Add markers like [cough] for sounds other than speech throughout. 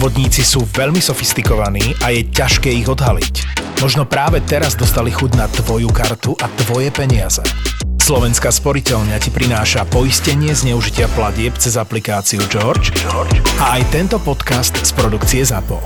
Podvodníci sú veľmi sofistikovaní a je ťažké ich odhaliť. Možno práve teraz dostali chuť na tvoju kartu a tvoje peniaze. Slovenská sporiteľňa ti prináša poistenie zneužitia platieb cez aplikáciu George, George a aj tento podcast z produkcie ZAPO.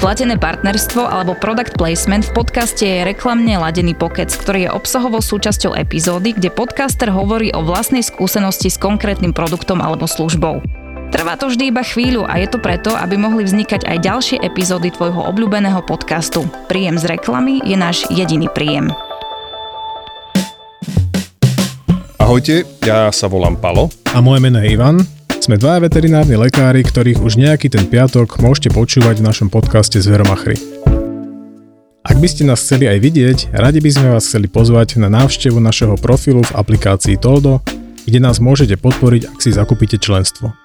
Platené partnerstvo alebo product placement v podcaste je reklamne ladený pokec, ktorý je obsahovou súčasťou epizódy, kde podcaster hovorí o vlastnej skúsenosti s konkrétnym produktom alebo službou. Trvá to vždy iba chvíľu a je to preto, aby mohli vznikať aj ďalšie epizódy tvojho obľúbeného podcastu. Príjem z reklamy je náš jediný príjem. Ahojte, ja sa volám Palo. A moje meno je Ivan. Sme dvaja veterinárni lekári, ktorých už nejaký ten piatok môžete počúvať v našom podcaste Zveromachry. Ak by ste nás chceli aj vidieť, radi by sme vás chceli pozvať na návštevu našeho profilu v aplikácii Toldo, kde nás môžete podporiť, ak si zakúpite členstvo.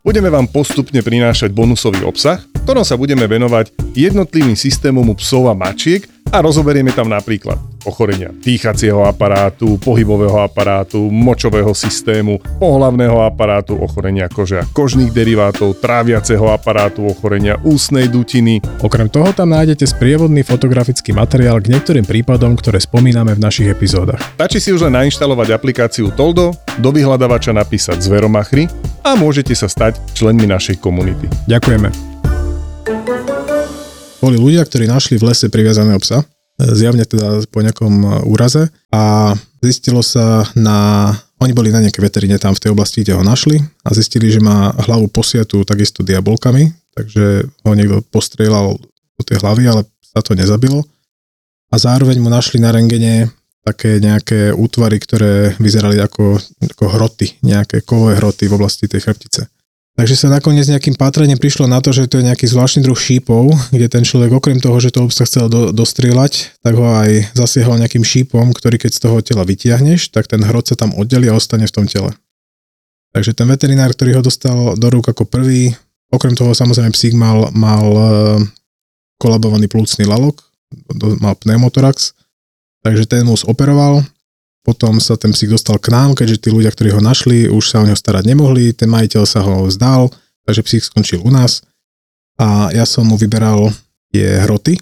Budeme vám postupne prinášať bonusový obsah, ktorom sa budeme venovať jednotlivým systémom psov a mačiek a rozoberieme tam napríklad ochorenia dýchacieho aparátu, pohybového aparátu, močového systému, pohlavného aparátu, ochorenia kože a kožných derivátov, tráviaceho aparátu, ochorenia ústnej dutiny. Okrem toho tam nájdete sprievodný fotografický materiál k niektorým prípadom, ktoré spomíname v našich epizódach. Stačí si už len nainštalovať aplikáciu Toldo, do vyhľadávača napísať Zveromachry a môžete sa stať členmi našej komunity. Ďakujeme. Boli ľudia, ktorí našli v lese priviazaného psa, zjavne teda po nejakom úraze a zistilo sa na... Oni boli na nejakej veterine tam v tej oblasti, kde ho našli a zistili, že má hlavu posiatú takisto diabolkami, takže ho niekto postrieľal do tej hlavy, ale sa to nezabilo. A zároveň mu našli na rengene také nejaké útvary, ktoré vyzerali ako, ako hroty, nejaké kovové hroty v oblasti tej chrbtice. Takže sa nakoniec nejakým pátrením prišlo na to, že to je nejaký zvláštny druh šípov, kde ten človek okrem toho, že to sa chcel do, dostrieľať, tak ho aj zasiehol nejakým šípom, ktorý keď z toho tela vytiahneš, tak ten hrot sa tam oddelí a ostane v tom tele. Takže ten veterinár, ktorý ho dostal do rúk ako prvý, okrem toho samozrejme psík mal, mal eh, kolabovaný plúcný lalok, mal pneumotorax, Takže ten mu operoval, potom sa ten psík dostal k nám, keďže tí ľudia, ktorí ho našli, už sa o neho starať nemohli, ten majiteľ sa ho vzdal, takže psík skončil u nás a ja som mu vyberal tie hroty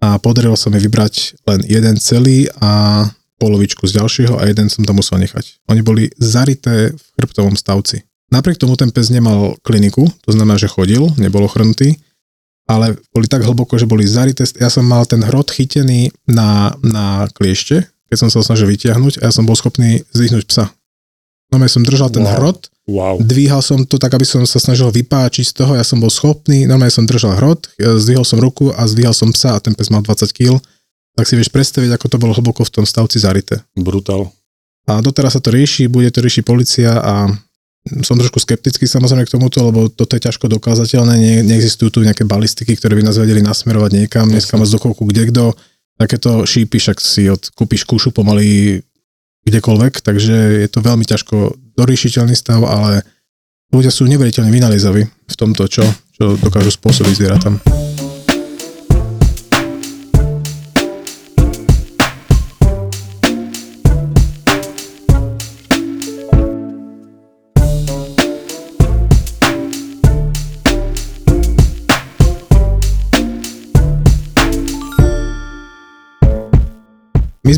a podarilo sa mi vybrať len jeden celý a polovičku z ďalšieho a jeden som tam musel nechať. Oni boli zarité v chrbtovom stavci. Napriek tomu ten pes nemal kliniku, to znamená, že chodil, nebol ochrnutý, ale boli tak hlboko, že boli zarité. Ja som mal ten hrot chytený na, na kliešte, keď som sa snažil vytiahnuť a ja som bol schopný zvyhnúť psa. No ja som držal ten wow. hrot, wow. dvíhal som to tak, aby som sa snažil vypáčiť z toho, ja som bol schopný, normálne som držal hrot, zdvihol som ruku a zdvihal som psa a ten pes mal 20 kg, tak si vieš predstaviť, ako to bolo hlboko v tom stavci zarité. Brutál. A doteraz sa to rieši, bude to riešiť policia a som trošku skeptický samozrejme k tomuto, lebo toto je ťažko dokázateľné, ne, neexistujú tu nejaké balistiky, ktoré by nás vedeli nasmerovať niekam, dneska máš z kde kto, takéto šípy, však si od, kúpiš kúšu pomaly kdekoľvek, takže je to veľmi ťažko doriešiteľný stav, ale ľudia sú neveriteľne vynalizaví v tomto, čo, čo dokážu spôsobiť zvieratám.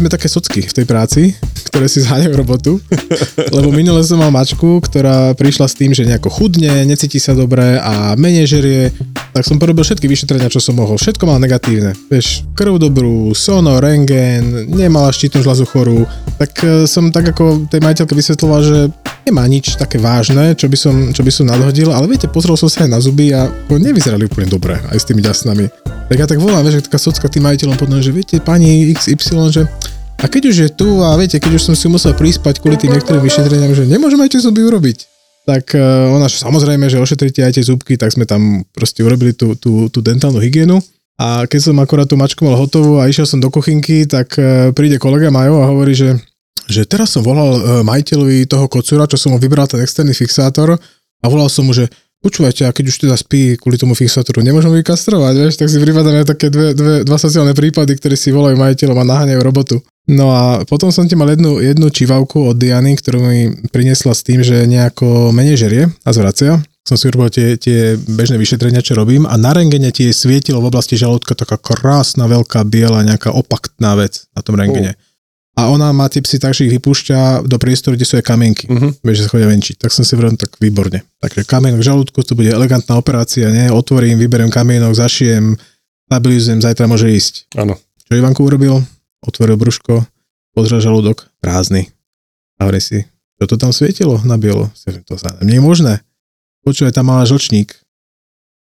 Sme také socky v tej práci, ktoré si zháňajú robotu, [laughs] lebo minule som mal mačku, ktorá prišla s tým, že nejako chudne, necíti sa dobre a menej žerie, tak som porobil všetky vyšetrenia, čo som mohol. Všetko mal negatívne. Vieš, krv dobrú, sono, rengen, nemala štítnu žľazu chorú, tak e, som tak ako tej majiteľke vysvetloval, že nemá nič také vážne, čo by som, čo by som nadhodil, ale viete, pozrel som sa aj na zuby a nevyzerali úplne dobre aj s tými ďasnami. Tak ja tak volám, vieš, taká socka tým majiteľom potom, že viete, pani XY, že a keď už je tu a viete, keď už som si musel prispať kvôli tým niektorým vyšetreniam, že nemôžeme aj tie zuby urobiť, tak uh, ona, samozrejme, že ošetríte aj tie zubky, tak sme tam proste urobili tú, tú, tú dentálnu hygienu. A keď som akorát tú mačku mal hotovú a išiel som do kuchynky, tak uh, príde kolega Majo a hovorí, že, že teraz som volal uh, majiteľovi toho kocúra, čo som mu vybral ten externý fixátor a volal som mu, že počúvajte, a keď už teda spí kvôli tomu fixátoru, nemôžeme vykastrovať, vieš, tak si pripadáme také dve, dve, dva sociálne prípady, ktoré si volajú majiteľom a naháňajú robotu. No a potom som ti mal jednu, jednu čivavku od Diany, ktorú mi priniesla s tým, že nejako menej žerie a zvracia. som si urobil tie, tie bežné vyšetrenia, čo robím a na rengene ti svietilo v oblasti žalúdka taká krásna, veľká, biela, nejaká opaktná vec na tom rengene. Uh. A ona má tie psy tak, že ich vypúšťa do priestoru, kde sú aj kamienky. Uh-huh. Vieš, že sa chodia venčiť. Tak som si vravil, tak výborne. Takže kamienok v žalúdku, to bude elegantná operácia, nie? Otvorím, vyberiem kamienok, zašijem, stabilizujem, zajtra môže ísť. Áno. Čo Ivanku urobil? Otvoril brúško, pozrel žalúdok, prázdny. A hovorí si, čo to tam svietilo na bielo? To sa nie je možné. Počúvaj, tam mala žlčník.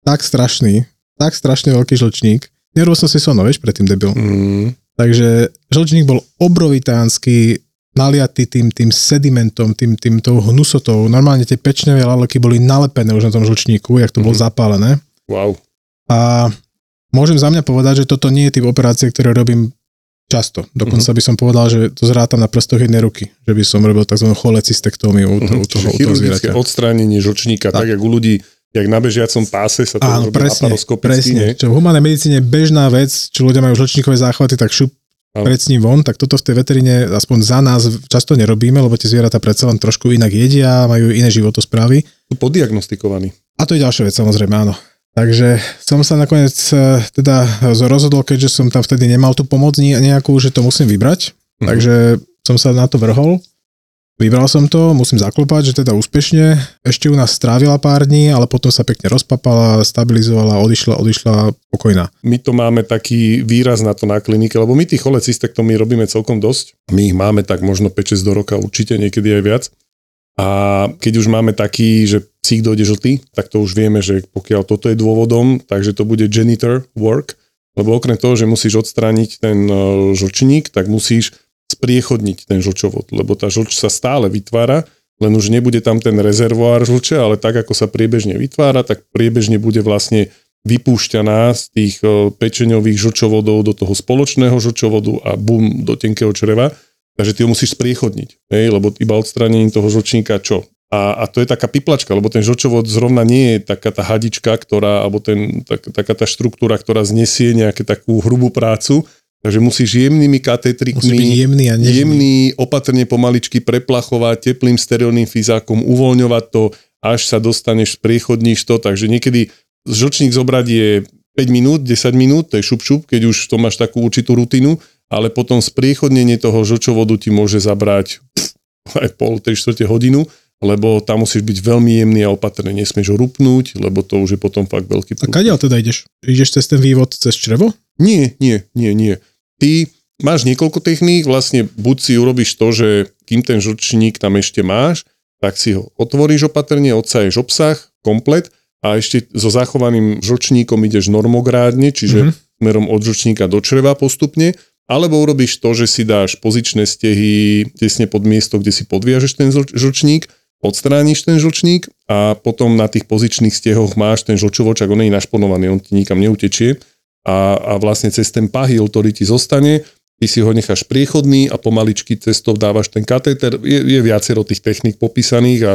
Tak strašný, tak strašne veľký žlčník. Nerobil som si sono, vieš, predtým debil. Mm. Takže žlčník bol obrovitánsky, naliatý tým, tým sedimentom, tým, tým tou hnusotou. Normálne tie pečnevé laleky boli nalepené už na tom žlčníku, jak to bolo mm-hmm. zapálené. Wow. A môžem za mňa povedať, že toto nie je typ operácie, ktoré robím často. Dokonca mm-hmm. by som povedal, že to zrátam na prstoch jednej ruky, že by som robil tzv. cholecystektómiu u, mm-hmm. u toho, u toho odstránenie žlčníka, tak. tak jak u ľudí jak na bežiacom páse sa to Áno, robí presne, presne. Čo v humanej medicíne bežná vec, čo ľudia majú žlčníkové záchvaty, tak šup pred ním von, tak toto v tej veteríne aspoň za nás často nerobíme, lebo tie zvieratá predsa len trošku inak jedia, majú iné životosprávy. Sú poddiagnostikovaní. A to je ďalšia vec, samozrejme, áno. Takže som sa nakoniec e, teda rozhodol, keďže som tam vtedy nemal tú pomoc nejakú, že to musím vybrať. Mhm. Takže som sa na to vrhol Vybral som to, musím zaklopať, že teda úspešne. Ešte u nás strávila pár dní, ale potom sa pekne rozpapala, stabilizovala, odišla, odišla pokojná. My to máme taký výraz na to na klinike, lebo my tých my robíme celkom dosť. My ich máme tak možno 5-6 do roka, určite niekedy aj viac. A keď už máme taký, že psík dojde žltý, tak to už vieme, že pokiaľ toto je dôvodom, takže to bude janitor work, lebo okrem toho, že musíš odstrániť ten e, žlčník, tak musíš spriechodniť ten žlčovod, lebo tá žlč sa stále vytvára, len už nebude tam ten rezervoár žlče, ale tak, ako sa priebežne vytvára, tak priebežne bude vlastne vypúšťaná z tých pečeňových žlčovodov do toho spoločného žlčovodu a bum, do tenkého čreva. Takže ty ho musíš spriechodniť, hej, lebo iba odstránením toho žlčníka čo? A, a to je taká piplačka, lebo ten žlčovod zrovna nie je taká tá hadička, ktorá, alebo ten, tak, taká tá štruktúra, ktorá znesie nejaké takú hrubú prácu, Takže musíš jemnými katetrikmi, Musí jemný, a jemný, opatrne pomaličky preplachovať, teplým sterilným fyzákom, uvoľňovať to, až sa dostaneš, priechodníš to, takže niekedy žlčník zobrať je 5 minút, 10 minút, to je šup, šup keď už to máš takú určitú rutinu, ale potom spriechodnenie toho žlčovodu ti môže zabrať aj pol, 3 čtvrte hodinu, lebo tam musíš byť veľmi jemný a opatrný, nesmieš ho rupnúť, lebo to už je potom fakt veľký prúd. A kadiaľ teda ideš? Ideš cez ten vývod cez črevo? Nie, nie, nie, nie. Ty máš niekoľko techník, vlastne buď si urobíš to, že kým ten žlčník tam ešte máš, tak si ho otvoríš opatrne, odsaješ obsah komplet a ešte so zachovaným žlčníkom ideš normográdne, čiže mm-hmm. smerom od žlčníka do čreva postupne, alebo urobíš to, že si dáš pozičné stehy tesne pod miesto, kde si podviažeš ten žlčník odstrániš ten žlčník a potom na tých pozičných stehoch máš ten žlčovočak, on nie je našponovaný, on ti nikam neutečie a, a vlastne cez ten pahil, ktorý ti zostane, ty si ho necháš priechodný a pomaličky cestou dávaš ten katéter. Je, je viacero tých techník popísaných a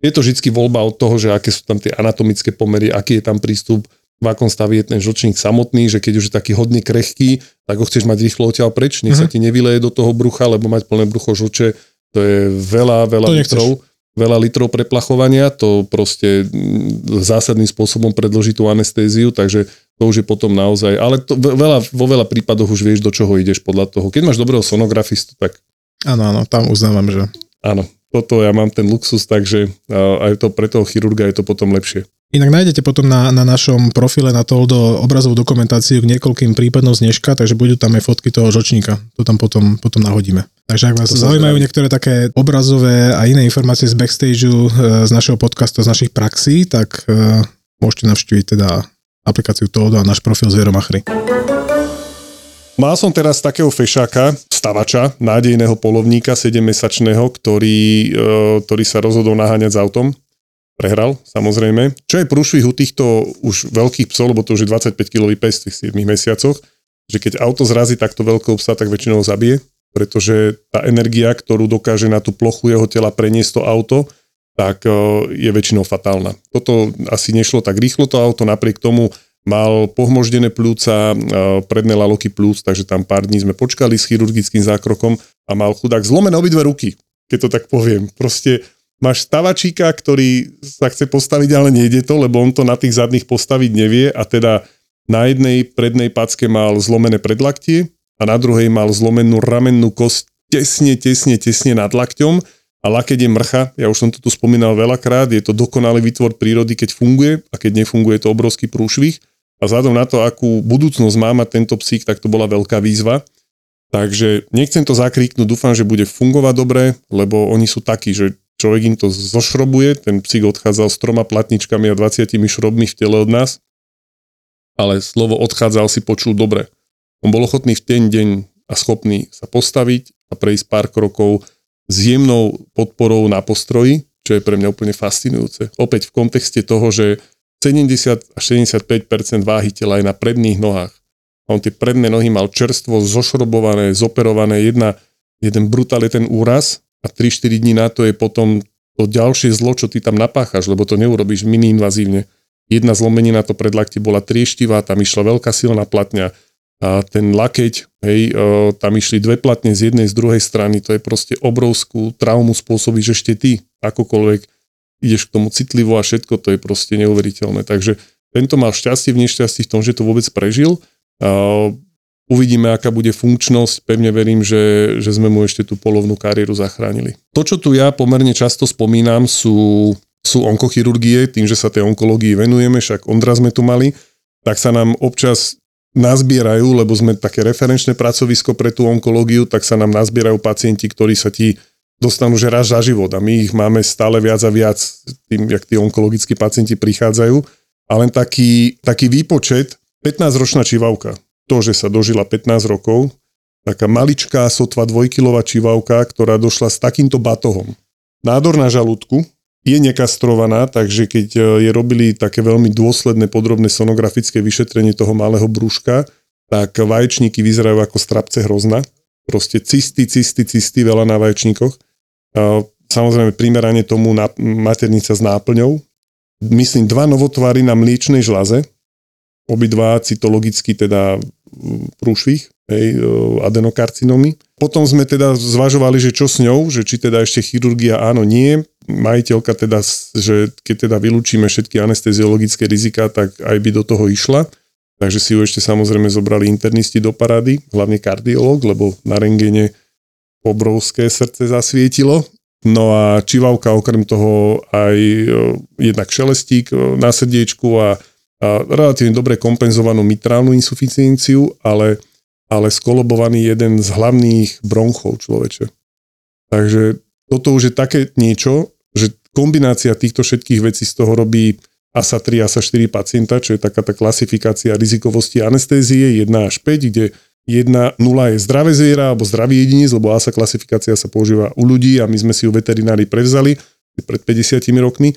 je to vždy voľba od toho, že aké sú tam tie anatomické pomery, aký je tam prístup, v akom stave je ten žlčník samotný, že keď už je taký hodne krehký, tak ho chceš mať rýchlo odtiaľ preč, nech mm-hmm. sa mhm. ti nevyleje do toho brucha, lebo mať plné brucho žlče, to je veľa, veľa to litrov. Nechceš veľa litrov preplachovania, to proste mm, zásadným spôsobom predloží tú anestéziu, takže to už je potom naozaj, ale to veľa, vo veľa prípadoch už vieš, do čoho ideš podľa toho. Keď máš dobrého sonografistu, tak... Áno, áno, tam uznávam, že... Áno, toto ja mám ten luxus, takže aj to pre toho chirurga je to potom lepšie. Inak nájdete potom na, na našom profile na Toldo obrazovú dokumentáciu k niekoľkým prípadom z dneška, takže budú tam aj fotky toho žočníka. To tam potom, potom nahodíme. Takže ak vás to zaujímajú zaujímavé. niektoré také obrazové a iné informácie z backstageu, e, z našeho podcastu, z našich praxí, tak e, môžete navštíviť teda aplikáciu Toldo a náš profil Zveromachry. Mal som teraz takého fešáka, stavača, nádejného polovníka 7-mesačného, ktorý, e, ktorý sa rozhodol naháňať s autom prehral, samozrejme. Čo je prúšvih u týchto už veľkých psov, lebo to už je 25-kilový pes v tých 7 mesiacoch, že keď auto zrazí takto veľkého psa, tak väčšinou zabije, pretože tá energia, ktorú dokáže na tú plochu jeho tela preniesť to auto, tak e, je väčšinou fatálna. Toto asi nešlo tak rýchlo to auto, napriek tomu mal pohmoždené plúca, e, predné laloky plúc, takže tam pár dní sme počkali s chirurgickým zákrokom a mal chudák zlomené obidve ruky, keď to tak poviem. Proste máš stavačíka, ktorý sa chce postaviť, ale nejde to, lebo on to na tých zadných postaviť nevie a teda na jednej prednej packe mal zlomené predlaktie a na druhej mal zlomenú ramennú kosť tesne, tesne, tesne nad lakťom a lakeť je mrcha, ja už som to tu spomínal veľakrát, je to dokonalý výtvor prírody, keď funguje a keď nefunguje, je to obrovský prúšvih. A vzhľadom na to, akú budúcnosť má mať tento psík, tak to bola veľká výzva. Takže nechcem to zakríknuť, dúfam, že bude fungovať dobre, lebo oni sú takí, že človek im to zošrobuje, ten psík odchádzal s troma platničkami a 20 šrobmi v tele od nás, ale slovo odchádzal si počul dobre. On bol ochotný v ten deň a schopný sa postaviť a prejsť pár krokov s jemnou podporou na postroji, čo je pre mňa úplne fascinujúce. Opäť v kontexte toho, že 70 až 75% váhy tela je na predných nohách on tie predné nohy mal čerstvo, zošrobované, zoperované, jedna, jeden brutál je ten úraz a 3-4 dní na to je potom to ďalšie zlo, čo ty tam napáchaš, lebo to neurobiš mini-invazívne. Jedna zlomenina to predlakti bola trieštivá, tam išla veľká silná platňa a ten lakeť, hej, o, tam išli dve platne z jednej, z druhej strany, to je proste obrovskú traumu spôsobíš ešte ty, akokoľvek ideš k tomu citlivo a všetko, to je proste neuveriteľné. Takže tento mal šťastie v nešťastí v tom, že to vôbec prežil Uvidíme, aká bude funkčnosť. Pevne verím, že, že sme mu ešte tú polovnú kariéru zachránili. To, čo tu ja pomerne často spomínam, sú, sú onkochirurgie, tým, že sa tej onkológii venujeme, však Ondra sme tu mali, tak sa nám občas nazbierajú, lebo sme také referenčné pracovisko pre tú onkológiu, tak sa nám nazbierajú pacienti, ktorí sa ti dostanú že raz za život a my ich máme stále viac a viac tým, jak tí onkologickí pacienti prichádzajú. A len taký, taký výpočet, 15-ročná čivavka, to, že sa dožila 15 rokov, taká maličká, sotva dvojkilová čivavka, ktorá došla s takýmto batohom. Nádor na žalúdku je nekastrovaná, takže keď e, je robili také veľmi dôsledné podrobné sonografické vyšetrenie toho malého brúška, tak vaječníky vyzerajú ako strapce hrozna. Proste cisty, cisty, cisty, veľa na vaječníkoch. Samozrejme primerane tomu maternica s náplňou. Myslím, dva novotvary na mliečnej žlaze, obidva cytologicky teda prúšvih, hej, e, adenokarcinómy. Potom sme teda zvažovali, že čo s ňou, že či teda ešte chirurgia áno, nie. Majiteľka teda, že keď teda vylúčime všetky anesteziologické rizika, tak aj by do toho išla. Takže si ju ešte samozrejme zobrali internisti do parády, hlavne kardiolog, lebo na rengene obrovské srdce zasvietilo. No a čivavka okrem toho aj e, jednak šelestík e, na srdiečku a relatívne dobre kompenzovanú mitrálnu insuficienciu, ale, ale skolobovaný jeden z hlavných bronchov človeče. Takže toto už je také niečo, že kombinácia týchto všetkých vecí z toho robí ASA 3, ASA 4 pacienta, čo je taká tá klasifikácia rizikovosti anestézie 1 až 5, kde 1, 0 je zdravé zviera alebo zdravý jedinec, lebo ASA klasifikácia sa používa u ľudí a my sme si ju veterinári prevzali pred 50 rokmi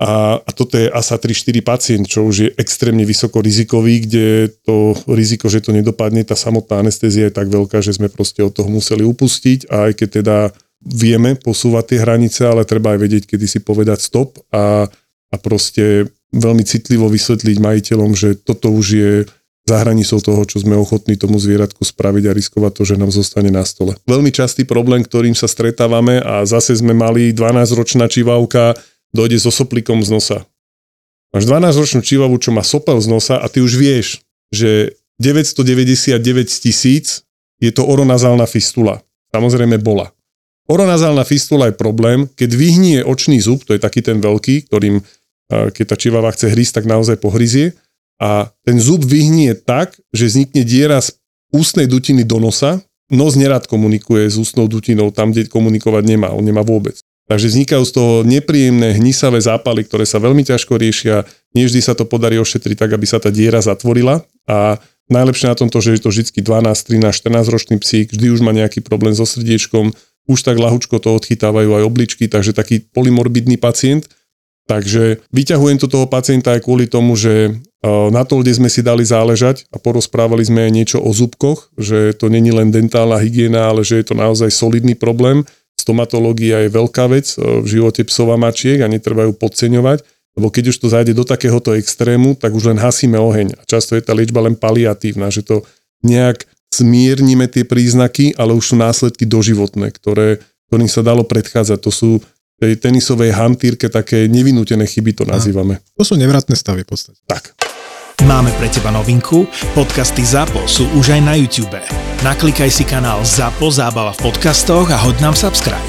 a, a toto je ASA 3-4 pacient, čo už je extrémne vysoko rizikový, kde to riziko, že to nedopadne, tá samotná anestézia je tak veľká, že sme proste od toho museli upustiť a aj keď teda vieme posúvať tie hranice, ale treba aj vedieť, kedy si povedať stop a, a proste veľmi citlivo vysvetliť majiteľom, že toto už je za hranicou toho, čo sme ochotní tomu zvieratku spraviť a riskovať to, že nám zostane na stole. Veľmi častý problém, ktorým sa stretávame a zase sme mali 12-ročná čivávka, dojde so soplikom z nosa. Máš 12-ročnú čivavu, čo má sopel z nosa a ty už vieš, že 999 tisíc je to oronazálna fistula. Samozrejme bola. Oronazálna fistula je problém, keď vyhnie očný zub, to je taký ten veľký, ktorým keď tá čivava chce hrísť, tak naozaj pohryzie. A ten zub vyhnie tak, že vznikne diera z ústnej dutiny do nosa. Nos nerad komunikuje s ústnou dutinou tam, kde komunikovať nemá. On nemá vôbec. Takže vznikajú z toho nepríjemné hnisavé zápaly, ktoré sa veľmi ťažko riešia. Nie vždy sa to podarí ošetriť tak, aby sa tá diera zatvorila. A najlepšie na tomto, že je to vždy 12, 13, 14 ročný psík, vždy už má nejaký problém so srdiečkom, už tak ľahučko to odchytávajú aj obličky, takže taký polymorbidný pacient. Takže vyťahujem to toho pacienta aj kvôli tomu, že na to, kde sme si dali záležať a porozprávali sme aj niečo o zubkoch, že to není len dentálna hygiena, ale že je to naozaj solidný problém Stomatológia je veľká vec e, v živote psov a mačiek a netreba ju podceňovať, lebo keď už to zajde do takéhoto extrému, tak už len hasíme oheň. A často je tá liečba len paliatívna, že to nejak smiernime tie príznaky, ale už sú následky doživotné, ktoré, ktorým sa dalo predchádzať. To sú tej tenisovej hantírke také nevinútené chyby to nazývame. To sú nevratné stavy v podstate. Tak. Máme pre teba novinku, podcasty ZAPO sú už aj na YouTube. Naklikaj si kanál ZAPO Zábava v podcastoch a hoď nám subscribe.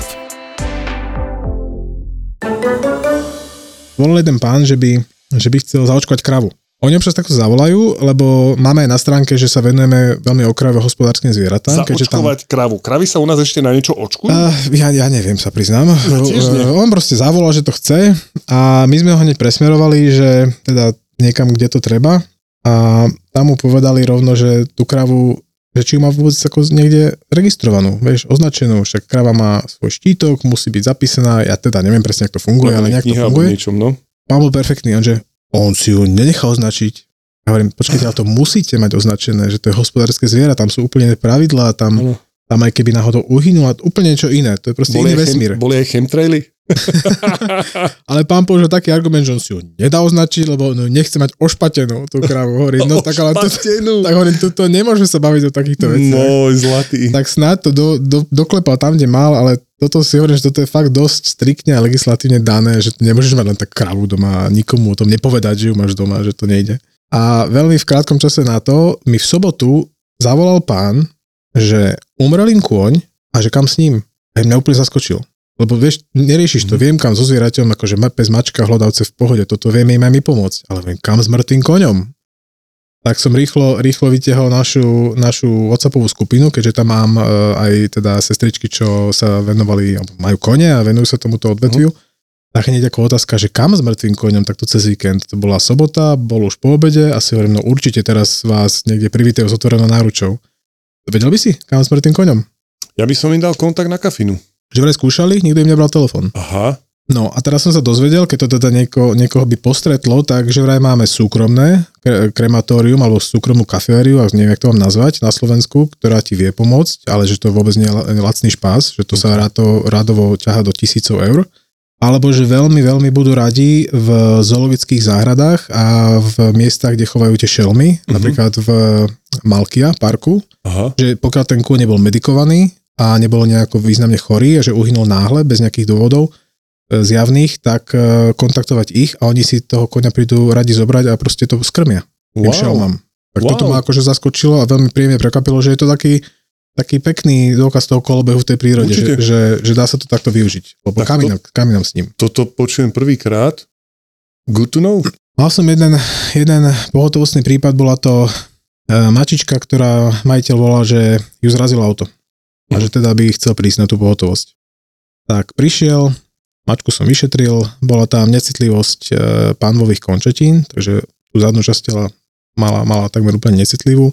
Volal jeden pán, že by, že by chcel zaočkovať kravu. Oni občas takto zavolajú, lebo máme aj na stránke, že sa venujeme veľmi okrajovo hospodárskym zvieratám. keďže tam... Zaočkovať kravu. Kravy sa u nás ešte na niečo očkujú? Uh, ja, ja neviem, sa priznám. nie. Uh, On proste zavolal, že to chce a my sme ho hneď presmerovali, že teda niekam, kde to treba a tam mu povedali rovno, že tú kravu že či ju má vôbec ako niekde registrovanú, vieš, označenú, však krava má svoj štítok, musí byť zapísaná, ja teda neviem presne, ako to funguje, ale nejak to funguje. niečom, no. Pán bol perfektný, on že on si ju nenechal označiť. Ja hovorím, počkajte, ale to musíte mať označené, že to je hospodárske zviera, tam sú úplne pravidlá, tam, Áno. tam aj keby náhodou uhynula, úplne niečo iné, to je proste Boli iný chem, vesmír. boli aj chemtraily? [laughs] Ale pán použil taký argument, že on si ju nedá označiť, lebo no, nechce mať ošpatenú tú kravu. Hovorím, no tak ale to, tak hovorím, tuto nemôžeme sa baviť o takýchto veciach. Môj zlatý. Tak snáď to do, do, doklepal tam, kde mal, ale toto si hovorím, že toto je fakt dosť striktne a legislatívne dané, že to nemôžeš mať len tak kravu doma a nikomu o tom nepovedať, že ju máš doma, že to nejde. A veľmi v krátkom čase na to mi v sobotu zavolal pán, že umrel im kôň a že kam s ním. A mňa úplne zaskočil. Lebo vieš, neriešiš to, viem kam so zvieraťom, akože pes, mačka, hľadavce v pohode, toto vieme im aj my pomôcť, ale viem kam s mŕtvým koňom. Tak som rýchlo, rýchlo vytiahol našu, našu WhatsAppovú skupinu, keďže tam mám e, aj teda sestričky, čo sa venovali, majú kone a venujú sa tomuto odvetviu. Tak hneď ako otázka, že kam s mŕtvým koňom, tak to cez víkend. To bola sobota, bol už po obede a si hovorím, no určite teraz vás niekde privítajú s otvorenou náručou. Vedel by si, kam s mŕtvým koňom? Ja by som im dal kontakt na kafinu. Že vraj skúšali, nikto im nebral telefón. Aha. No a teraz som sa dozvedel, keď to teda nieko, niekoho by postretlo, tak že vraj máme súkromné kre- krematórium alebo súkromnú kafeériu, ak neviem, jak to mám nazvať, na Slovensku, ktorá ti vie pomôcť, ale že to vôbec nie je la- lacný špás, že to sa rádo, rádovo ťaha do tisícov eur. Alebo že veľmi, veľmi budú radi v zoologických záhradách a v miestach, kde chovajú tie šelmy, Mhm. napríklad v Malkia parku, Aha. že pokiaľ ten kôň nebol medikovaný a nebol nejako významne chorý a že uhynul náhle, bez nejakých dôvodov e, zjavných, tak e, kontaktovať ich a oni si toho koňa prídu radi zobrať a proste to skrmia. Tým šelmom. Tak Wow. toto ma akože zaskočilo a veľmi príjemne prekvapilo, že je to taký, taký pekný dôkaz toho kolobehu v tej prírode, že, že, že, dá sa to takto využiť. Lebo Tak kam inám, kam inám s ním. Toto počujem prvýkrát. Good to know. Mal som jeden, jeden pohotovostný prípad, bola to e, mačička, ktorá majiteľ volal, že ju zrazilo auto. A že teda by chcel prísť na tú pohotovosť. Tak prišiel, mačku som vyšetril, bola tam necitlivosť e, pánvových končetín, takže tú zadnú časť tela mala, mala takmer úplne necitlivú.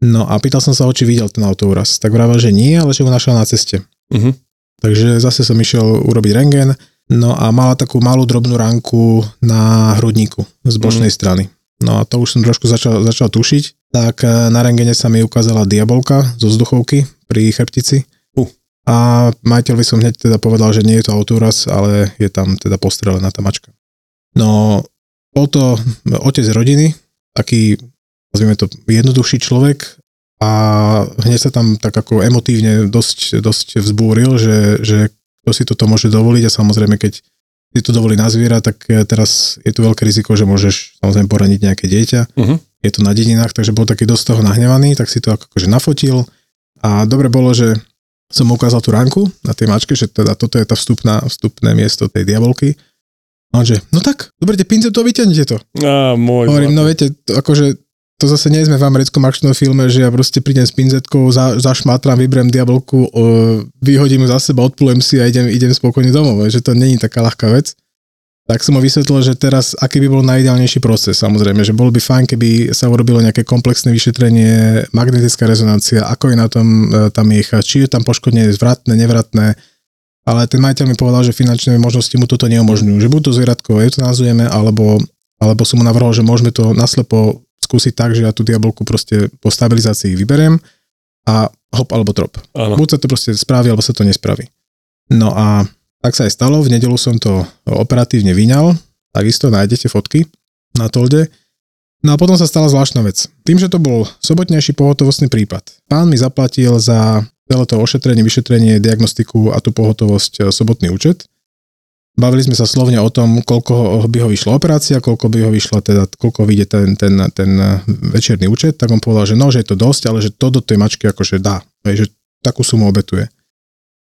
No a pýtal som sa, ho, či videl ten autoúraz. Tak vravel, že nie, ale že ho našiel na ceste. Mhm. Takže zase som išiel urobiť rengen, no a mala takú malú drobnú ranku na hrudníku z bočnej strany. No a to už som trošku začal, začal tušiť, tak e, na rengene sa mi ukázala diabolka zo vzduchovky pri chrbtici. Uh. A majiteľovi som hneď teda povedal, že nie je to autoúraz, ale je tam teda postrelená tá mačka. No, bol to otec rodiny, taký, nazvime to, jednoduchší človek a hneď sa tam tak ako emotívne dosť, dosť vzbúril, že, že kto si toto môže dovoliť a samozrejme, keď si to dovolí na zviera, tak teraz je tu veľké riziko, že môžeš samozrejme poraniť nejaké dieťa. Mhm. Je to na dedinách, takže bol taký dosť toho nahnevaný, tak si to akože nafotil a dobre bolo, že som mu ukázal tú ranku na tej mačke, že teda toto je tá vstupná, vstupné miesto tej diabolky. A on že, no tak, dobre, pincetu a vyťahnite to. Á, môj Hovorím, zlatý. no viete, to, akože to zase nie sme v americkom akčnom filme, že ja proste prídem s pinzetkou, za, zašmatram, vyberiem diabolku, o, vyhodím ju za seba, odplujem si a idem, idem spokojne domov, že to není taká ľahká vec. Tak som mu vysvetlil, že teraz aký by bol najideálnejší proces, samozrejme, že bolo by fajn, keby sa urobilo nejaké komplexné vyšetrenie, magnetická rezonancia, ako je na tom e, tá miecha, či je tam poškodenie zvratné, nevratné, ale ten majiteľ mi povedal, že finančné možnosti mu toto neumožňujú, že buď to zvieratko eutanázujeme, alebo, alebo som mu navrhol, že môžeme to naslepo skúsiť tak, že ja tú diabolku proste po stabilizácii vyberiem a hop alebo trop. Áno. Buď sa to proste spraví, alebo sa to nespraví. No a tak sa aj stalo, v nedelu som to operatívne vyňal, takisto nájdete fotky na tolde. No a potom sa stala zvláštna vec. Tým, že to bol sobotnejší pohotovostný prípad, pán mi zaplatil za celé to ošetrenie, vyšetrenie, diagnostiku a tú pohotovosť e, sobotný účet. Bavili sme sa slovne o tom, koľko by ho vyšla operácia, koľko by ho vyšla, teda koľko vyjde ten, ten, ten večerný účet, tak on povedal, že no, že je to dosť, ale že to do tej mačky akože dá, že takú sumu obetuje.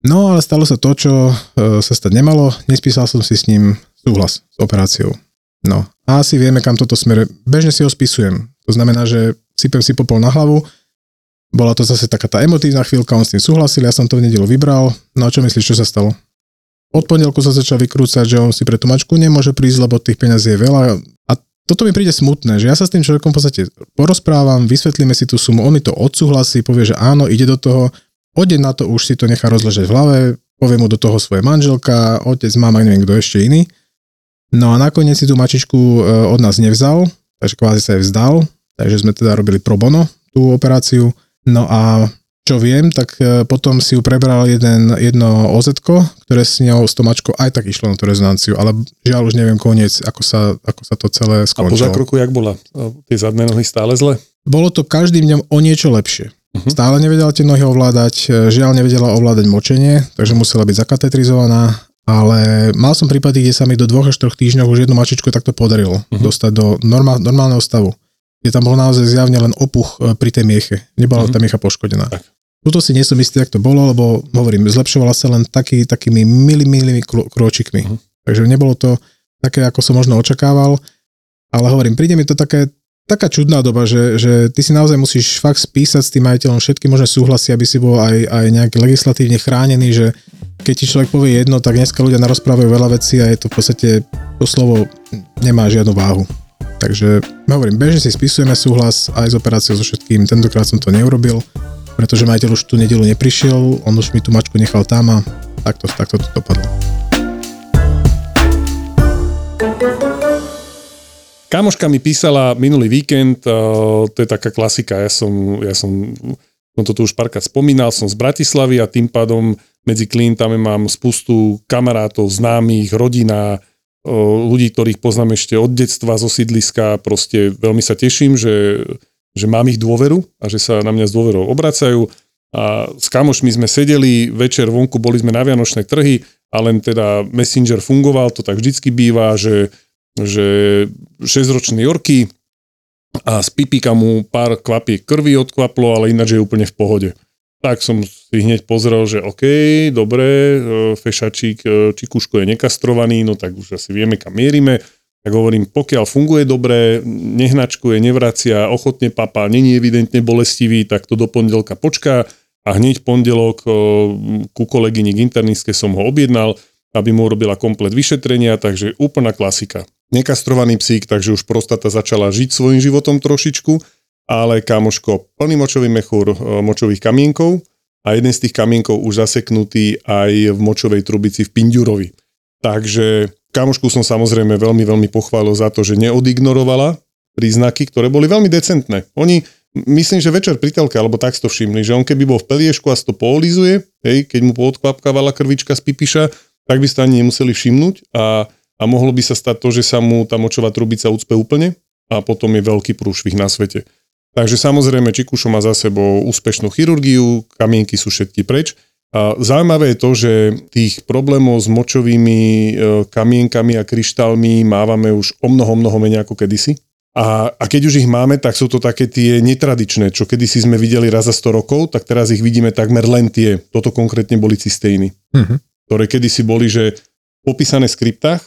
No ale stalo sa to, čo e, sa stať nemalo, nespísal som si s ním súhlas s operáciou. No a asi vieme, kam toto smere. Bežne si ho spisujem. To znamená, že sypem si popol na hlavu, bola to zase taká tá emotívna chvíľka, on s tým súhlasil, ja som to v nedelu vybral. No a čo myslíš, čo sa stalo? Od pondelku sa začal vykrúcať, že on si pre tú mačku nemôže prísť, lebo tých peňazí je veľa. A toto mi príde smutné, že ja sa s tým človekom v podstate porozprávam, vysvetlíme si tú sumu, on mi to odsúhlasí, povie, že áno, ide do toho, o deň na to už si to nechá rozležať v hlave, povie mu do toho svoje manželka, otec, mama, neviem kto ešte iný. No a nakoniec si tú mačičku e, od nás nevzal, takže kvázi sa jej vzdal, takže sme teda robili pro bono tú operáciu. No a čo viem, tak e, potom si ju prebral jeden, jedno oz ktoré s ňou, s tomačkou aj tak išlo na tú rezonanciu, ale žiaľ už neviem koniec, ako sa, ako sa to celé skončilo. A po zákroku jak bola? Tie zadné nohy stále zle? Bolo to každým dňom o niečo lepšie. Uh-huh. Stále nevedela tie nohy ovládať, e, žiaľ nevedela ovládať močenie, takže musela byť zakatetrizovaná, ale mal som prípady, kde sa mi do dvoch až troch týždňov už jednu mačičku takto podarilo uh-huh. dostať do normál, normálneho stavu kde tam bol naozaj zjavne len opuch e, pri tej mieche. Nebola mm-hmm. tá miecha poškodená. Tak. Tuto si nie som istý, ak to bolo, lebo hovorím, zlepšovala sa len taký, takými milý, milými krôčikmi. Uh-huh. Takže nebolo to také, ako som možno očakával, ale hovorím, príde mi to také, taká čudná doba, že, že ty si naozaj musíš fakt spísať s tým majiteľom všetky možné súhlasy, aby si bol aj, aj nejak legislatívne chránený, že keď ti človek povie jedno, tak dneska ľudia narozprávajú veľa vecí a je to v podstate, to slovo nemá žiadnu váhu. Takže hovorím, bežne si spisujeme súhlas aj s operáciou so všetkým. Tentokrát som to neurobil, pretože majiteľ už tú nedelu neprišiel, on už mi tú mačku nechal tam a takto, takto to dopadlo. Kamoška mi písala minulý víkend, to je taká klasika, ja som, ja som, som to tu už párkrát spomínal, som z Bratislavy a tým pádom medzi klientami mám spustu kamarátov, známych, rodina, ľudí, ktorých poznám ešte od detstva zo sídliska. Proste veľmi sa teším, že, že mám ich dôveru a že sa na mňa s dôverou obracajú. A s kamošmi sme sedeli, večer vonku boli sme na Vianočné trhy a len teda Messenger fungoval, to tak vždycky býva, že, že 6-ročný Jorky a z pipika mu pár kvapiek krvi odkvaplo, ale ináč je úplne v pohode. Tak som si hneď pozrel, že OK, dobre, e, fešačík, e, čikuško je nekastrovaný, no tak už asi vieme, kam mierime. Tak hovorím, pokiaľ funguje dobre, nehnačkuje, nevracia, ochotne papá, není evidentne bolestivý, tak to do pondelka počká a hneď pondelok e, ku kolegyni k internistke som ho objednal, aby mu urobila komplet vyšetrenia, takže úplná klasika. Nekastrovaný psík, takže už prostata začala žiť svojim životom trošičku, ale kamoško, plný močový mechúr e, močových kamienkov a jeden z tých kamienkov už zaseknutý aj v močovej trubici v Pindurovi. Takže kamošku som samozrejme veľmi, veľmi pochválil za to, že neodignorovala príznaky, ktoré boli veľmi decentné. Oni, myslím, že večer pri telke, alebo tak to všimli, že on keby bol v peliešku a to poolizuje, hej, keď mu poodkvapkávala krvička z pipiša, tak by ste ani nemuseli všimnúť a, a mohlo by sa stať to, že sa mu tá močová trubica ucpe úplne a potom je veľký prúšvih na svete. Takže samozrejme Čikušo má za sebou úspešnú chirurgiu, kamienky sú všetky preč. A zaujímavé je to, že tých problémov s močovými e, kamienkami a kryštálmi mávame už o mnoho, mnoho menej ako kedysi. A, a keď už ich máme, tak sú to také tie netradičné, čo kedysi sme videli raz za 100 rokov, tak teraz ich vidíme takmer len tie. Toto konkrétne boli cysteiny, uh-huh. ktoré kedysi boli, že popísané v skriptách.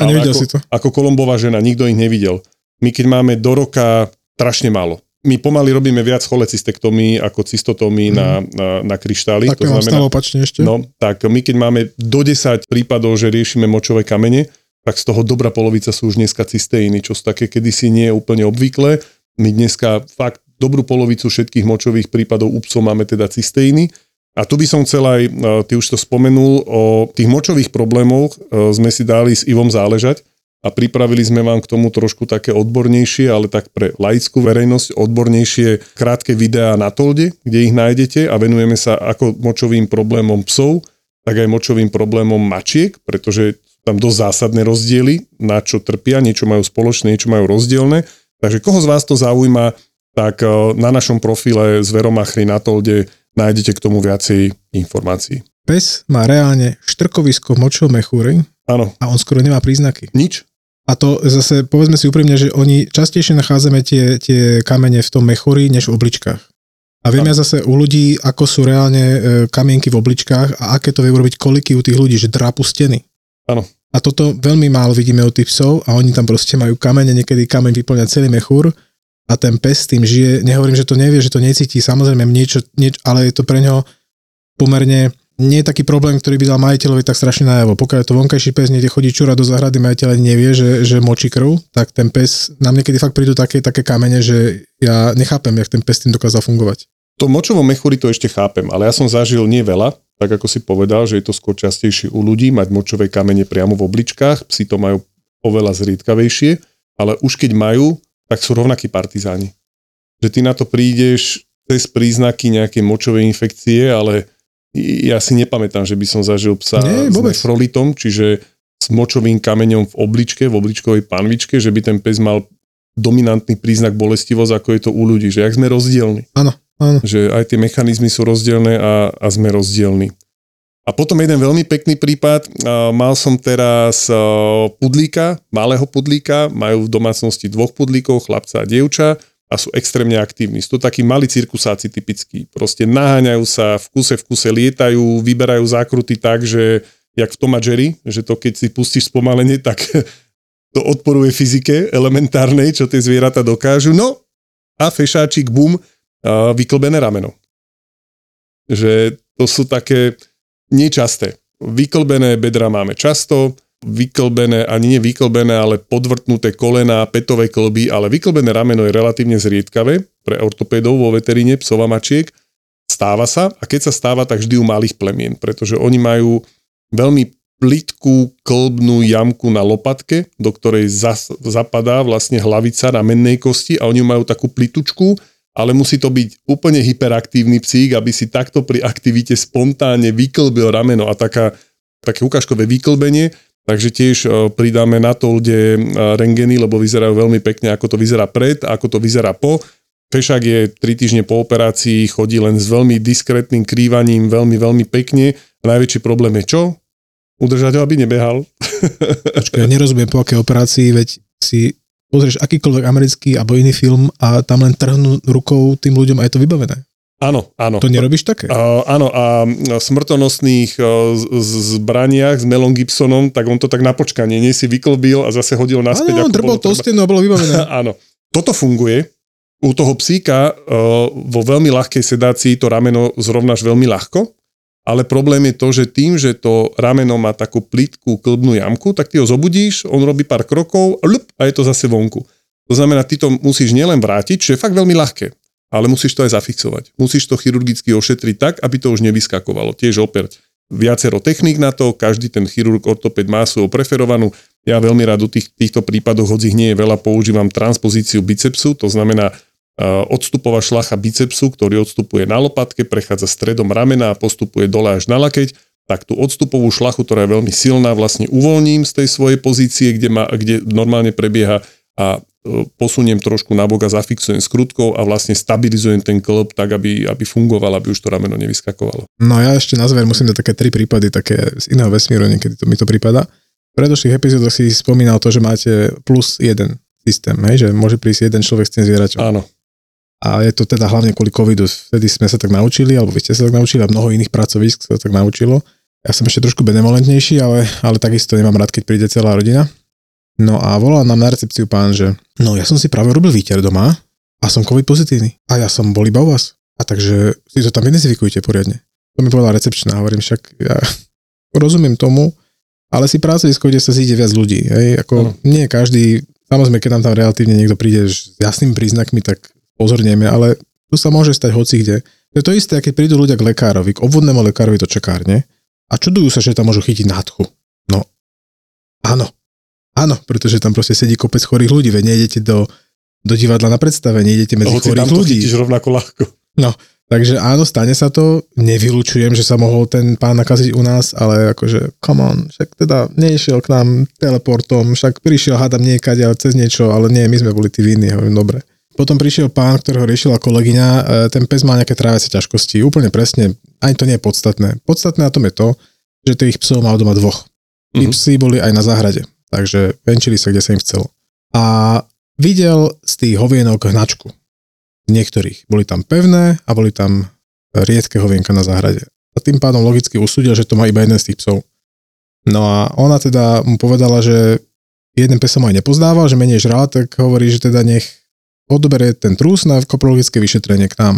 A nevidel ako, si to? Ako Kolombová žena, nikto ich nevidel. My keď máme do roka strašne málo my pomaly robíme viac cholecystektomí ako cystotomí mm. na, na, na kryštály. Tak to znamená, opačne ešte. No, tak my keď máme do 10 prípadov, že riešime močové kamene, tak z toho dobrá polovica sú už dneska cysteíny, čo sú také kedysi nie je úplne obvyklé. My dneska fakt dobrú polovicu všetkých močových prípadov u psov máme teda cysteíny. A tu by som chcel aj, ty už to spomenul, o tých močových problémoch e, sme si dali s Ivom záležať a pripravili sme vám k tomu trošku také odbornejšie, ale tak pre laickú verejnosť odbornejšie krátke videá na Tolde, kde ich nájdete a venujeme sa ako močovým problémom psov, tak aj močovým problémom mačiek, pretože tam dosť zásadné rozdiely, na čo trpia, niečo majú spoločné, niečo majú rozdielne. Takže koho z vás to zaujíma, tak eh, na našom profile z Veromachry na Tolde nájdete k tomu viacej informácií. Pes má reálne štrkovisko v močovom mechúri, Áno, a on skoro nemá príznaky. nič. A to zase, povedzme si úprimne, že oni častejšie nachádzame tie, tie kamene v tom mechúri, než v obličkách. A vieme zase u ľudí, ako sú reálne e, kamienky v obličkách a aké to vie urobiť koliky u tých ľudí, že drápu steny. Áno. A toto veľmi málo vidíme u tých psov a oni tam proste majú kamene, niekedy kameň vyplňa celý mechúr a ten pes tým žije. Nehovorím, že to nevie, že to necíti, samozrejme niečo, niečo ale je to pre ňo pomerne nie je taký problém, ktorý by dal majiteľovi tak strašne najavo. Pokiaľ je to vonkajší pes, niekde chodí čura do zahrady, majiteľ ani nevie, že, že močí krv, tak ten pes, nám niekedy fakt prídu také, také kamene, že ja nechápem, jak ten pes tým dokázal fungovať. To močovom mechúri to ešte chápem, ale ja som zažil nie veľa, tak ako si povedal, že je to skôr častejšie u ľudí mať močové kamene priamo v obličkách, psi to majú oveľa zriedkavejšie, ale už keď majú, tak sú rovnakí partizáni. Že ty na to prídeš cez príznaky nejakej močovej infekcie, ale ja si nepamätám, že by som zažil psa Nie, s nefrolitom, čiže s močovým kameňom v obličke, v obličkovej panvičke, že by ten pes mal dominantný príznak bolestivosť, ako je to u ľudí, že jak sme rozdielni. Áno, áno. Že aj tie mechanizmy sú rozdielne a, a sme rozdielni. A potom jeden veľmi pekný prípad. Mal som teraz pudlíka, malého pudlíka, majú v domácnosti dvoch pudlíkov, chlapca a dievča a sú extrémne aktívni. Sú to takí malí cirkusáci typickí. Proste naháňajú sa, v kuse v kuse lietajú, vyberajú zákruty tak, že jak v Tom a Jerry, že to keď si pustíš spomalenie, tak [laughs] to odporuje fyzike elementárnej, čo tie zvieratá dokážu. No a fešáčik, bum, vyklbené rameno. Že to sú také nečasté. Vyklbené bedra máme často, vyklbené, ani nie vyklbené, ale podvrtnuté kolena, petové klby, ale vyklbené rameno je relatívne zriedkavé pre ortopédov vo veteríne psov a mačiek. Stáva sa a keď sa stáva, tak vždy u malých plemien, pretože oni majú veľmi plitkú klbnú jamku na lopatke, do ktorej zas, zapadá vlastne hlavica ramennej kosti a oni majú takú plitučku, ale musí to byť úplne hyperaktívny psík, aby si takto pri aktivite spontánne vyklbil rameno a taká, také ukážkové vyklbenie, takže tiež e, pridáme na to ľudia rengeny, lebo vyzerajú veľmi pekne, ako to vyzerá pred, ako to vyzerá po. Fešák je 3 týždne po operácii, chodí len s veľmi diskrétnym krývaním, veľmi, veľmi pekne. Najväčší problém je čo? Udržať ho, aby nebehal. [laughs] Počkaj, ja nerozumiem, po akej operácii, veď si pozrieš akýkoľvek americký alebo iný film a tam len trhnú rukou tým ľuďom a je to vybavené. Áno, áno. To nerobíš také? Uh, áno, a smrtonosných uh, z- z- zbraniach s Melon Gibsonom, tak on to tak na počkanie, nie si vyklbil a zase hodil naspäť. Áno, drbol to stenu a bolo vybavené. [laughs] Áno. Toto funguje. U toho psíka uh, vo veľmi ľahkej sedácii to rameno zrovnáš veľmi ľahko, ale problém je to, že tým, že to rameno má takú plitkú klbnú jamku, tak ty ho zobudíš, on robí pár krokov lup, a je to zase vonku. To znamená, ty to musíš nielen vrátiť, čo je fakt veľmi ľahké, ale musíš to aj zafixovať. Musíš to chirurgicky ošetriť tak, aby to už nevyskakovalo. Tiež opäť viacero techník na to, každý ten chirurg ortoped má svoju preferovanú. Ja veľmi rád u tých, týchto prípadoch, hoci ich nie je veľa, používam transpozíciu bicepsu, to znamená odstupová šlacha bicepsu, ktorý odstupuje na lopatke, prechádza stredom ramena a postupuje dole až na lakeť, tak tú odstupovú šlachu, ktorá je veľmi silná, vlastne uvoľním z tej svojej pozície, kde, ma, kde normálne prebieha a e, posuniem trošku nabok a zafixujem skrutkou a vlastne stabilizujem ten klb tak, aby, aby fungoval, aby už to rameno nevyskakovalo. No ja ešte na záver musím dať také tri prípady, také z iného vesmíru, niekedy to mi to prípada. V predošlých epizódoch si spomínal to, že máte plus jeden systém, hej, že môže prísť jeden človek s tým zvieraťom. Áno, A je to teda hlavne kvôli covidu. Vtedy sme sa tak naučili, alebo vy ste sa tak naučili a mnoho iných pracovísk sa tak naučilo. Ja som ešte trošku benevolentnejší, ale, ale takisto nemám rád, keď príde celá rodina. No a volal nám na recepciu pán, že no ja som si práve robil výter doma a som covid pozitívny. A ja som bol iba u vás. A takže si to tam identifikujte poriadne. To mi povedala recepčná, hovorím však ja [laughs] rozumiem tomu, ale si pracovisko, kde sa zíde viac ľudí. Hej? Ako Áno. nie každý, samozrejme, keď nám tam relatívne niekto príde s jasnými príznakmi, tak pozornieme, ale tu sa môže stať hoci kde. To je to isté, keď prídu ľudia k lekárovi, k obvodnému lekárovi do čakárne a čudujú sa, že tam môžu chytiť nádchu. No, áno, áno, pretože tam proste sedí kopec chorých ľudí, veď nejdete do, do divadla na predstavenie, idete medzi hoci tam chorých ľudí. chytíš rovnako ľahko. Takže áno, stane sa to, nevylučujem, že sa mohol ten pán nakaziť u nás, ale akože, come on, však teda nešiel k nám teleportom, však prišiel, hádam niekať, ale cez niečo, ale nie, my sme boli tí vinní, hovorím, dobre. Potom prišiel pán, ktorého riešila kolegyňa, e, ten pes má nejaké tráviace ťažkosti, úplne presne, ani to nie je podstatné. Podstatné na tom je to, že tých psov má doma dvoch. Tí psi boli aj na záhrade, takže venčili sa, kde sa im chcelo. A videl z tých hovienok hnačku. Niektorých. Boli tam pevné a boli tam riedke hovienka na záhrade. A tým pádom logicky usúdil, že to má iba jeden z tých psov. No a ona teda mu povedala, že jeden pes sa mu aj nepozdával, že menej žral, tak hovorí, že teda nech odoberie ten trus na koprologické vyšetrenie k nám.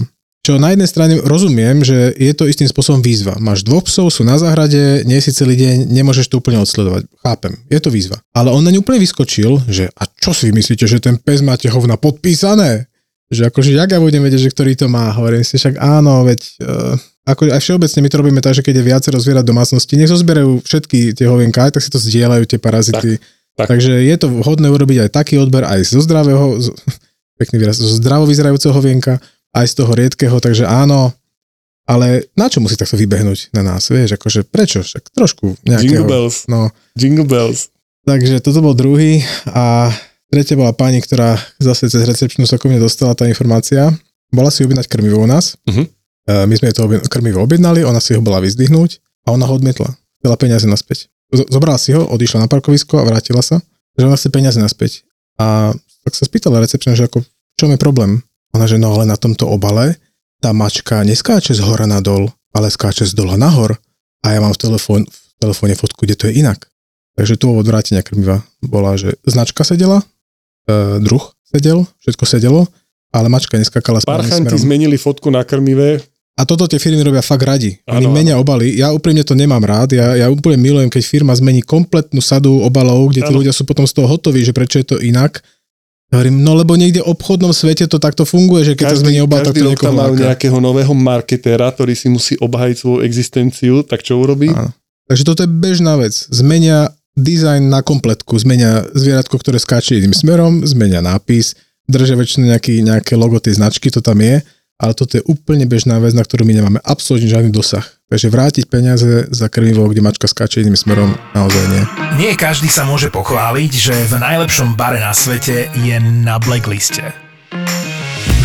Čo na jednej strane rozumiem, že je to istým spôsobom výzva. Máš dvoch psov, sú na záhrade, nie si celý deň, nemôžeš to úplne odsledovať. Chápem, je to výzva. Ale on na ňu úplne vyskočil, že a čo si myslíte, že ten pes máte hovna podpísané? Že akože, jak ja budem vedieť, že ktorý to má? Hovorím si, však áno, veď uh, ako aj všeobecne my to robíme tak, že keď je viacero zvierat domácnosti, nech zozbierajú všetky tie hovienka, tak si to zdieľajú tie parazity. Tak, tak. Takže je to vhodné urobiť aj taký odber aj zo zdravého, z, pekný výraz, zo zdravo vyzerajúceho hovienka, aj z toho riedkeho, takže áno, ale na čo musí takto vybehnúť na nás, vieš, akože prečo, však trošku nejakého. Jingle bells. No, Jingle bells. takže toto bol druhý a tretia bola pani, ktorá zase cez recepčnú mne dostala tá informácia. Bola si objednať krmivo u nás. E, My sme to krmivo objednali, ona si ho bola vyzdvihnúť a ona ho odmietla. Chcela peniaze naspäť. Zobrala si ho, odišla na parkovisko a vrátila sa, že ona chce peniaze naspäť. A tak sa spýtala recepčná, že ako, čom je problém? Ona, že no ale na tomto obale tá mačka neskáče z hora na dol, ale skáče z dola nahor. A ja mám v, telefón, v telefóne fotku, kde to je inak. Takže dôvod vrátenia krmiva bola, že značka sedela, e, druh sedel, všetko sedelo, ale mačka neskákala správnym Parchanti smerom. zmenili fotku na krmivé. A toto tie firmy robia fakt radi. Oni menia obaly. Ja úprimne to nemám rád. Ja, ja úplne milujem, keď firma zmení kompletnú sadu obalov, kde tí ľudia sú potom z toho hotoví, že prečo je to inak. Ja hovorím, no lebo niekde v obchodnom svete to takto funguje, že keď sa zmení obal, tak každý to niekoho tam majú nejakého nového marketéra, ktorý si musí obhajiť svoju existenciu, tak čo urobí? Áno. Takže toto je bežná vec. Zmenia dizajn na kompletku, zmenia zvieratko, ktoré skáče jedným smerom, zmenia nápis, držia väčšinou nejaký, nejaké logo tej značky, to tam je, ale toto je úplne bežná vec, na ktorú my nemáme absolútne žiadny dosah. Takže vrátiť peniaze za krmivo, kde mačka skáče jedným smerom, naozaj nie. Nie každý sa môže pochváliť, že v najlepšom bare na svete je na blackliste.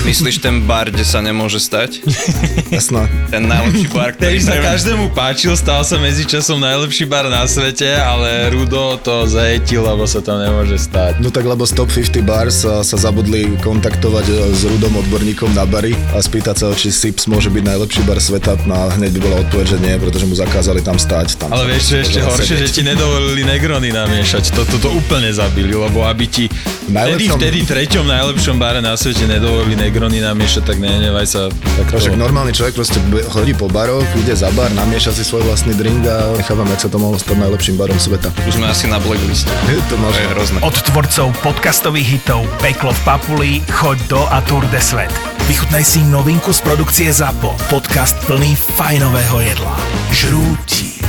Myslíš ten bar, kde sa nemôže stať? [laughs] Jasná. Ten najlepší bar, [laughs] ktorý sa každému páčil, stal sa medzičasom najlepší bar na svete, ale Rudo to zajetil, lebo sa tam nemôže stať. No tak lebo z Top 50 Bars sa, sa zabudli kontaktovať e, s Rudom odborníkom na bary a spýtať sa, či Sips môže byť najlepší bar sveta. No a hneď by bola odpoveď, že nie, pretože mu zakázali tam stať. Tam Ale vieš čo ešte horšie, že ti nedovolili Negrony namiešať. Toto to úplne zabili, lebo aby ti vtedy, vtedy treťom najlepšom bare na svete nedovolili Negrony namiešať, tak nehnevaj sa. Tak No, to... však normálny človek proste chodí po baroch, ide za bar, namieša si svoj vlastný drink a nechápam, jak sa to mohlo stať najlepším barom sveta. Už sme asi na blackliste. Je to To je hrozné. Od tvorcov podcastových hitov Peklo v Papuli, Choď do a Tour de Svet. Vychutnaj si novinku z produkcie ZAPO. Podcast plný fajnového jedla. Žrúti.